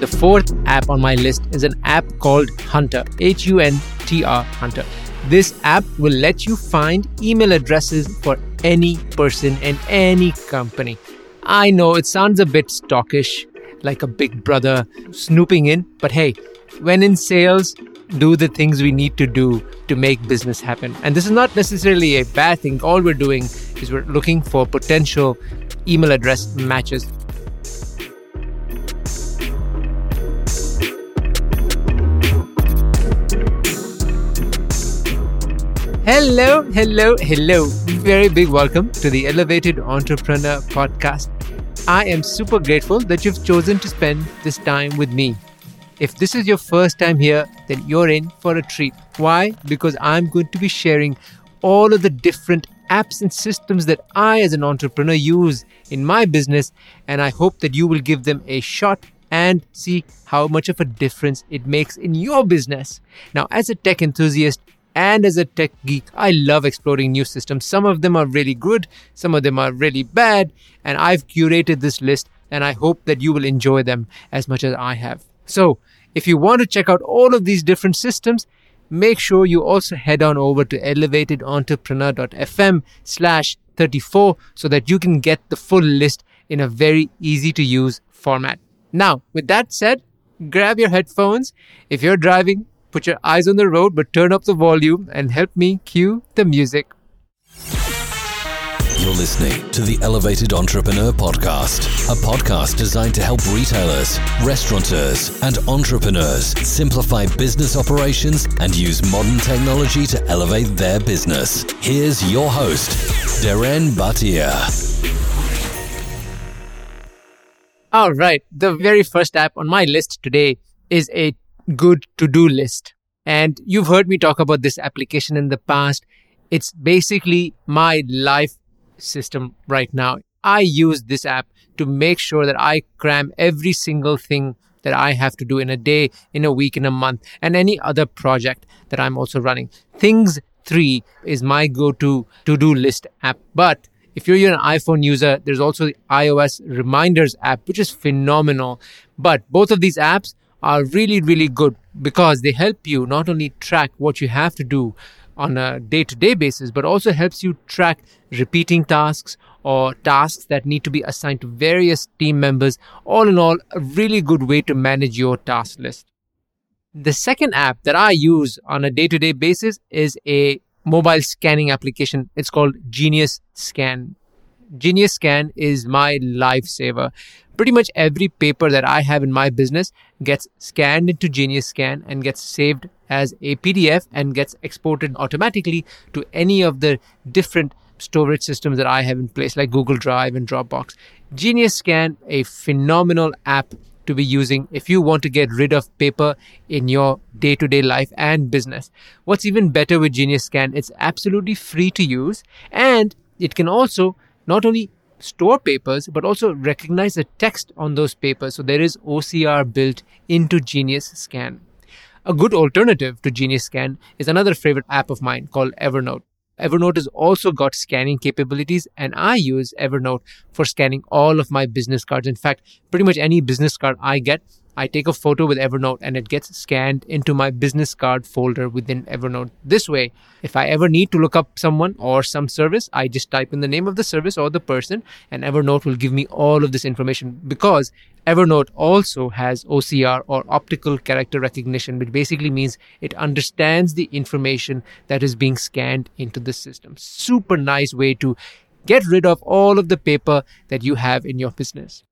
The fourth app on my list is an app called Hunter, H U N T R Hunter. This app will let you find email addresses for any person in any company. I know it sounds a bit stockish, like a big brother snooping in, but hey, when in sales, do the things we need to do to make business happen. And this is not necessarily a bad thing. All we're doing is we're looking for potential email address matches. Hello, hello, hello. Very big welcome to the Elevated Entrepreneur Podcast. I am super grateful that you've chosen to spend this time with me. If this is your first time here, then you're in for a treat. Why? Because I'm going to be sharing all of the different apps and systems that I, as an entrepreneur, use in my business, and I hope that you will give them a shot and see how much of a difference it makes in your business. Now, as a tech enthusiast, and as a tech geek, I love exploring new systems. Some of them are really good, some of them are really bad, and I've curated this list and I hope that you will enjoy them as much as I have. So, if you want to check out all of these different systems, make sure you also head on over to elevatedentrepreneur.fm slash 34 so that you can get the full list in a very easy to use format. Now, with that said, grab your headphones. If you're driving, Put your eyes on the road, but turn up the volume and help me cue the music. You're listening to the Elevated Entrepreneur Podcast, a podcast designed to help retailers, restaurateurs, and entrepreneurs simplify business operations and use modern technology to elevate their business. Here's your host, Darren Bhatia. All right, the very first app on my list today is a good to do list. And you've heard me talk about this application in the past. It's basically my life system right now. I use this app to make sure that I cram every single thing that I have to do in a day, in a week, in a month, and any other project that I'm also running. Things 3 is my go to to do list app. But if you're an iPhone user, there's also the iOS Reminders app, which is phenomenal. But both of these apps are really, really good because they help you not only track what you have to do on a day to day basis, but also helps you track repeating tasks or tasks that need to be assigned to various team members. All in all, a really good way to manage your task list. The second app that I use on a day to day basis is a mobile scanning application. It's called Genius Scan. Genius Scan is my lifesaver pretty much every paper that I have in my business gets scanned into Genius Scan and gets saved as a PDF and gets exported automatically to any of the different storage systems that I have in place, like Google Drive and Dropbox. Genius Scan, a phenomenal app to be using if you want to get rid of paper in your day to day life and business. What's even better with Genius Scan, it's absolutely free to use and it can also not only store papers, but also recognize the text on those papers. So there is OCR built into Genius Scan. A good alternative to Genius Scan is another favorite app of mine called Evernote. Evernote has also got scanning capabilities, and I use Evernote for scanning all of my business cards. In fact, pretty much any business card I get, I take a photo with Evernote and it gets scanned into my business card folder within Evernote. This way, if I ever need to look up someone or some service, I just type in the name of the service or the person, and Evernote will give me all of this information because Evernote also has OCR or optical character recognition, which basically means it understands the information that is being scanned into the system. Super nice way to get rid of all of the paper that you have in your business.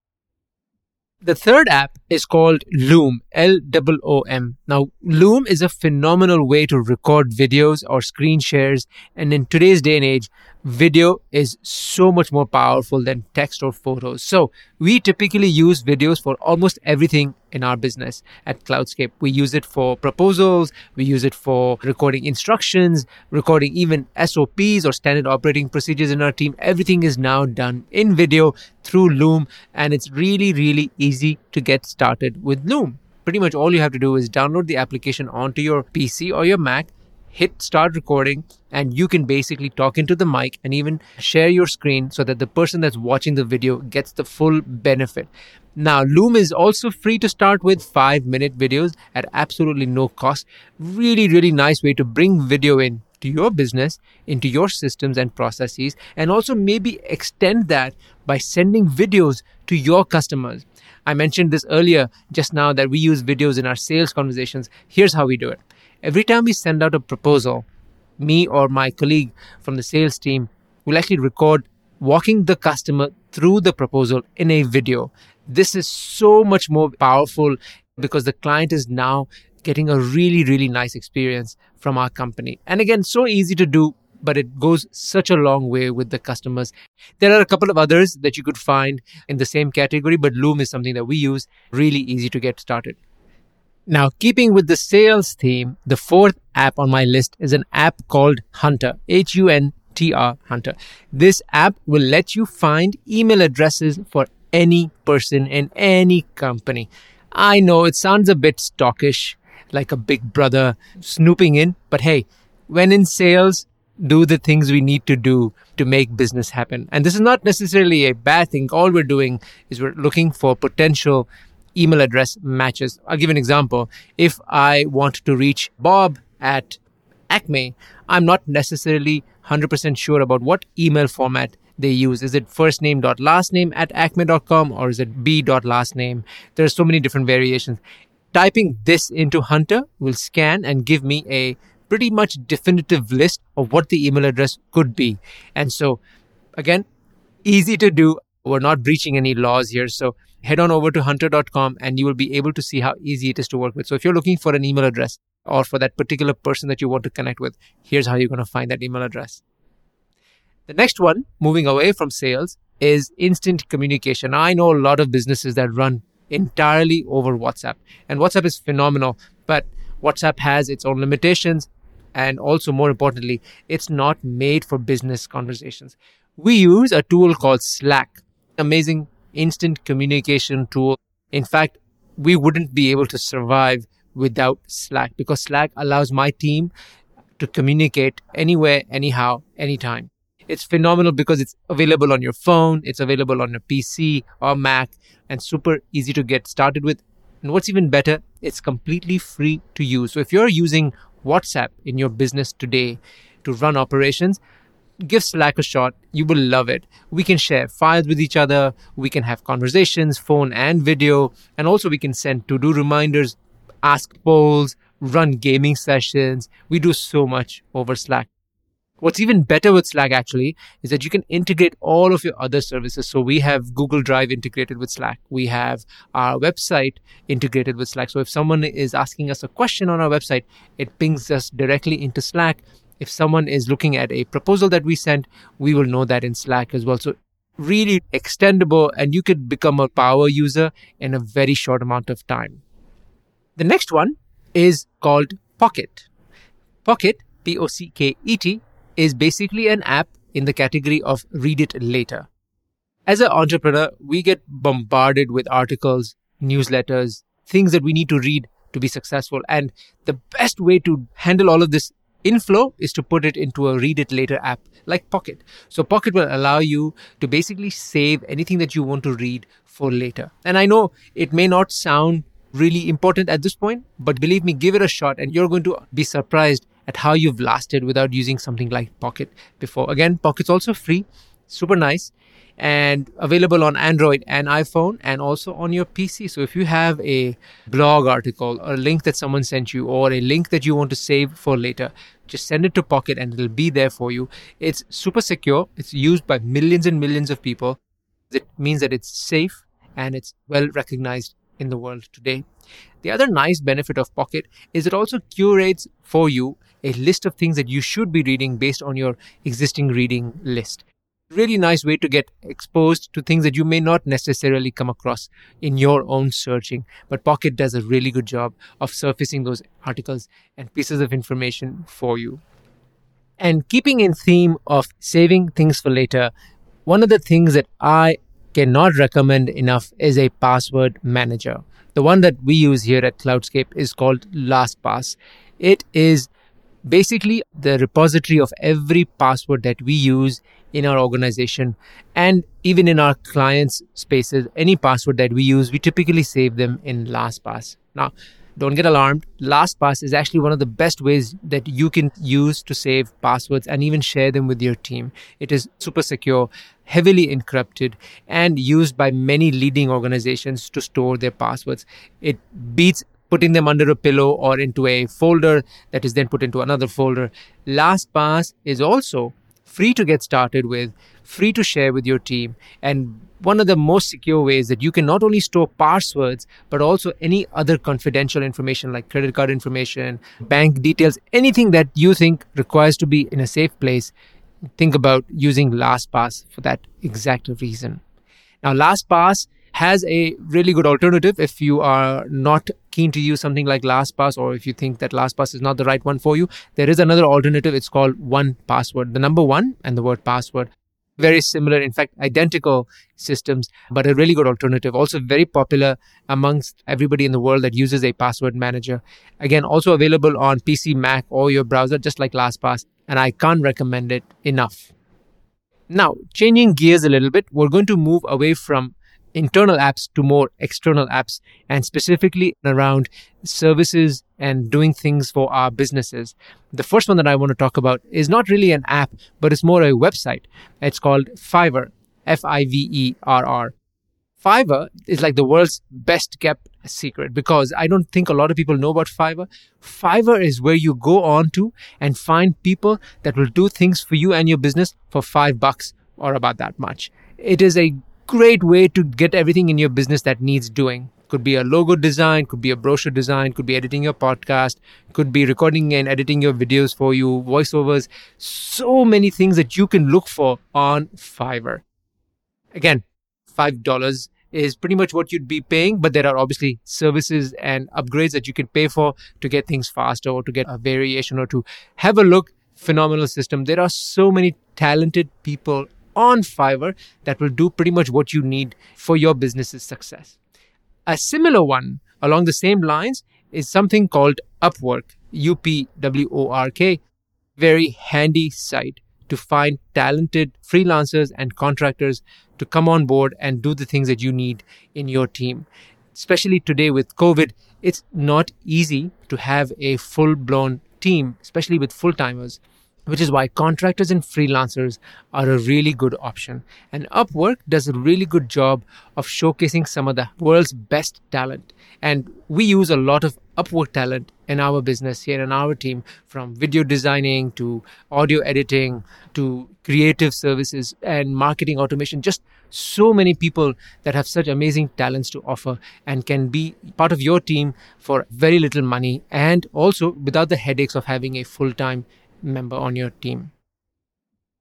The third app is called Loom, L O O M. Now, Loom is a phenomenal way to record videos or screen shares. And in today's day and age, video is so much more powerful than text or photos. So we typically use videos for almost everything in our business at Cloudscape. We use it for proposals, we use it for recording instructions, recording even SOPs or standard operating procedures in our team. Everything is now done in video through Loom, and it's really, really easy to get started with Loom. Pretty much all you have to do is download the application onto your PC or your Mac hit start recording and you can basically talk into the mic and even share your screen so that the person that's watching the video gets the full benefit. Now, Loom is also free to start with five minute videos at absolutely no cost. Really, really nice way to bring video in to your business, into your systems and processes, and also maybe extend that by sending videos to your customers. I mentioned this earlier just now that we use videos in our sales conversations. Here's how we do it. Every time we send out a proposal, me or my colleague from the sales team will actually record walking the customer through the proposal in a video. This is so much more powerful because the client is now getting a really, really nice experience from our company. And again, so easy to do, but it goes such a long way with the customers. There are a couple of others that you could find in the same category, but Loom is something that we use. Really easy to get started. Now, keeping with the sales theme, the fourth app on my list is an app called Hunter, H U N T R Hunter. This app will let you find email addresses for any person in any company. I know it sounds a bit stockish, like a big brother snooping in. But hey, when in sales, do the things we need to do to make business happen. And this is not necessarily a bad thing. All we're doing is we're looking for potential email address matches. I'll give an example. If I want to reach Bob at Acme, I'm not necessarily 100% sure about what email format they use. Is it first name dot last name at acme.com or is it b dot last name? There are so many different variations. Typing this into Hunter will scan and give me a pretty much definitive list of what the email address could be. And so, again, easy to do. We're not breaching any laws here. So, head on over to hunter.com and you will be able to see how easy it is to work with. So, if you're looking for an email address or for that particular person that you want to connect with, here's how you're going to find that email address. The next one, moving away from sales, is instant communication. I know a lot of businesses that run entirely over WhatsApp. And WhatsApp is phenomenal, but WhatsApp has its own limitations. And also, more importantly, it's not made for business conversations. We use a tool called Slack, amazing instant communication tool. In fact, we wouldn't be able to survive without Slack because Slack allows my team to communicate anywhere, anyhow, anytime. It's phenomenal because it's available on your phone, it's available on your PC or Mac, and super easy to get started with. And what's even better, it's completely free to use. So if you're using WhatsApp in your business today to run operations, give Slack a shot. You will love it. We can share files with each other. We can have conversations, phone and video. And also we can send to do reminders, ask polls, run gaming sessions. We do so much over Slack. What's even better with Slack actually is that you can integrate all of your other services. So we have Google Drive integrated with Slack. We have our website integrated with Slack. So if someone is asking us a question on our website, it pings us directly into Slack. If someone is looking at a proposal that we sent, we will know that in Slack as well. So really extendable and you could become a power user in a very short amount of time. The next one is called Pocket. Pocket, P O C K E T, is basically an app in the category of read it later. As an entrepreneur, we get bombarded with articles, newsletters, things that we need to read to be successful. And the best way to handle all of this inflow is to put it into a read it later app like Pocket. So Pocket will allow you to basically save anything that you want to read for later. And I know it may not sound really important at this point, but believe me, give it a shot and you're going to be surprised at how you've lasted without using something like Pocket before. Again, Pocket's also free, super nice, and available on Android and iPhone and also on your PC. So if you have a blog article or a link that someone sent you or a link that you want to save for later, just send it to Pocket and it'll be there for you. It's super secure. It's used by millions and millions of people. It means that it's safe and it's well recognized in the world today. The other nice benefit of Pocket is it also curates for you a list of things that you should be reading based on your existing reading list. Really nice way to get exposed to things that you may not necessarily come across in your own searching. But Pocket does a really good job of surfacing those articles and pieces of information for you. And keeping in theme of saving things for later, one of the things that I cannot recommend enough is a password manager. The one that we use here at Cloudscape is called LastPass. It is basically the repository of every password that we use in our organization and even in our clients' spaces. Any password that we use, we typically save them in LastPass. Now, don't get alarmed. LastPass is actually one of the best ways that you can use to save passwords and even share them with your team. It is super secure, heavily encrypted, and used by many leading organizations to store their passwords. It beats putting them under a pillow or into a folder that is then put into another folder. LastPass is also free to get started with, free to share with your team, and one of the most secure ways that you can not only store passwords, but also any other confidential information like credit card information, bank details, anything that you think requires to be in a safe place. Think about using LastPass for that exact reason. Now, LastPass has a really good alternative if you are not keen to use something like LastPass or if you think that LastPass is not the right one for you. There is another alternative. It's called 1Password. The number one and the word password. Very similar, in fact, identical systems, but a really good alternative. Also, very popular amongst everybody in the world that uses a password manager. Again, also available on PC, Mac, or your browser, just like LastPass. And I can't recommend it enough. Now, changing gears a little bit, we're going to move away from internal apps to more external apps and specifically around services and doing things for our businesses. The first one that I want to talk about is not really an app, but it's more a website. It's called Fiverr, F I V E R R. Fiverr is like the world's best kept secret because I don't think a lot of people know about Fiverr. Fiverr is where you go on to and find people that will do things for you and your business for five bucks or about that much. It is a great way to get everything in your business that needs doing. Could be a logo design, could be a brochure design, could be editing your podcast, could be recording and editing your videos for you, voiceovers. So many things that you can look for on Fiverr. Again, $5 is pretty much what you'd be paying, but there are obviously services and upgrades that you can pay for to get things faster or to get a variation or to have a look. Phenomenal system. There are so many talented people on Fiverr that will do pretty much what you need for your business's success. A similar one along the same lines is something called Upwork, U P W O R K. Very handy site to find talented freelancers and contractors to come on board and do the things that you need in your team. Especially today with COVID, it's not easy to have a full blown team, especially with full timers which is why contractors and freelancers are a really good option. And Upwork does a really good job of showcasing some of the world's best talent. And we use a lot of Upwork talent in our business here in our team, from video designing to audio editing to creative services and marketing automation. Just so many people that have such amazing talents to offer and can be part of your team for very little money and also without the headaches of having a full time member on your team.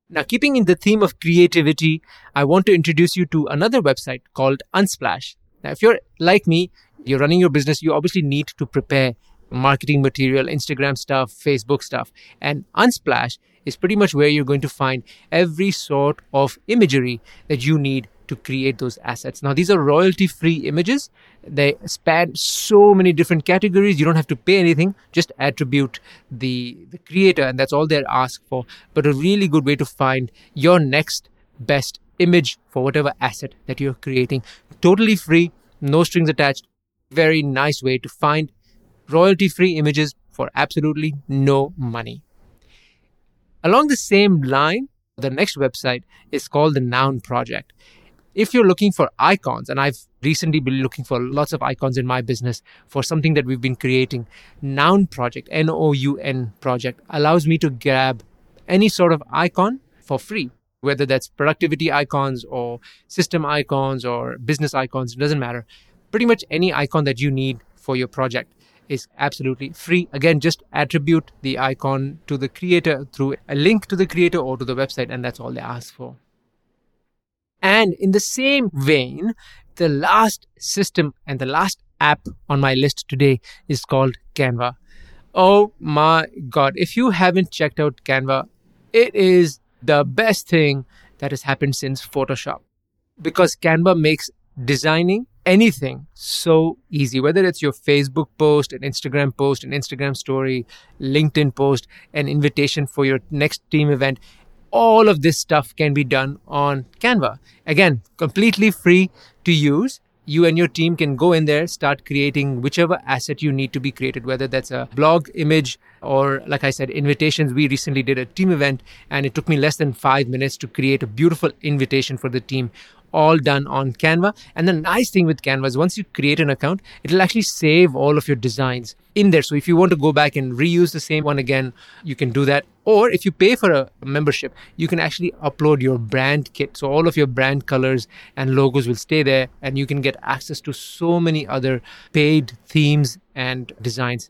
Now, keeping in the theme of creativity, I want to introduce you to another website called Unsplash. Now, if you're like me, you're running your business, you obviously need to prepare marketing material, Instagram stuff, Facebook stuff. And Unsplash is pretty much where you're going to find every sort of imagery that you need to create those assets. Now, these are royalty free images. They span so many different categories. You don't have to pay anything, just attribute the, the creator, and that's all they're asked for. But a really good way to find your next best image for whatever asset that you're creating. Totally free, no strings attached. Very nice way to find royalty free images for absolutely no money. Along the same line, the next website is called the Noun Project if you're looking for icons, and I've recently been looking for lots of icons in my business for something that we've been creating, Noun Project, N O U N Project, allows me to grab any sort of icon for free, whether that's productivity icons or system icons or business icons, it doesn't matter. Pretty much any icon that you need for your project is absolutely free. Again, just attribute the icon to the creator through a link to the creator or to the website, and that's all they ask for. And in the same vein, the last system and the last app on my list today is called Canva. Oh my God. If you haven't checked out Canva, it is the best thing that has happened since Photoshop because Canva makes designing anything so easy, whether it's your Facebook post, an Instagram post, an Instagram story, LinkedIn post, an invitation for your next team event. All of this stuff can be done on Canva. Again, completely free to use you and your team can go in there, start creating whichever asset you need to be created, whether that's a blog image or, like I said, invitations. We recently did a team event and it took me less than five minutes to create a beautiful invitation for the team all done on Canva. And the nice thing with Canva is once you create an account, it'll actually save all of your designs in there. So if you want to go back and reuse the same one again, you can do that. Or if you pay for a membership, you can actually upload your brand kit. So all of your brand colors and logos will stay there and you can get access to so many other paid themes and designs.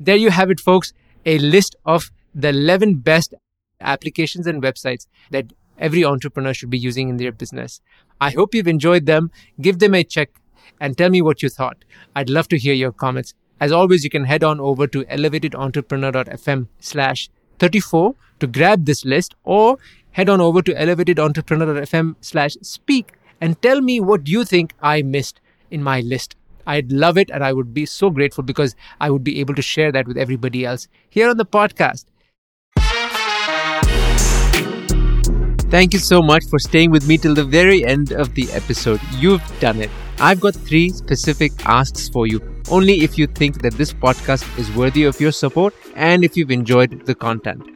There you have it, folks. A list of the 11 best applications and websites that every entrepreneur should be using in their business. I hope you've enjoyed them. Give them a check and tell me what you thought. I'd love to hear your comments. As always, you can head on over to elevatedentrepreneur.fm slash 34 to grab this list or head on over to elevatedentrepreneur.fm slash speak and tell me what you think I missed in my list. I'd love it and I would be so grateful because I would be able to share that with everybody else here on the podcast. Thank you so much for staying with me till the very end of the episode. You've done it. I've got three specific asks for you. Only if you think that this podcast is worthy of your support and if you've enjoyed the content.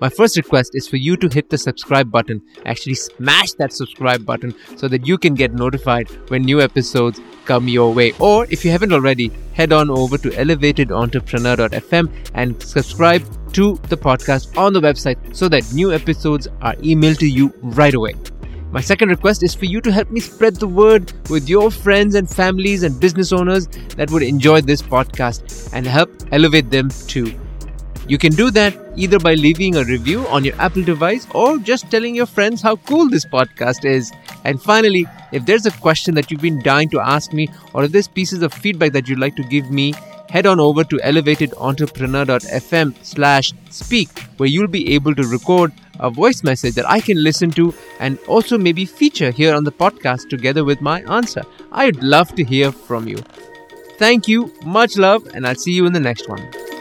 My first request is for you to hit the subscribe button. Actually, smash that subscribe button so that you can get notified when new episodes come your way. Or if you haven't already, head on over to elevatedentrepreneur.fm and subscribe to the podcast on the website so that new episodes are emailed to you right away. My second request is for you to help me spread the word with your friends and families and business owners that would enjoy this podcast and help elevate them too. You can do that either by leaving a review on your Apple device or just telling your friends how cool this podcast is. And finally, if there's a question that you've been dying to ask me, or if there's pieces of feedback that you'd like to give me, head on over to elevatedentrepreneur.fm slash speak, where you'll be able to record a voice message that I can listen to and also maybe feature here on the podcast together with my answer. I'd love to hear from you. Thank you, much love, and I'll see you in the next one.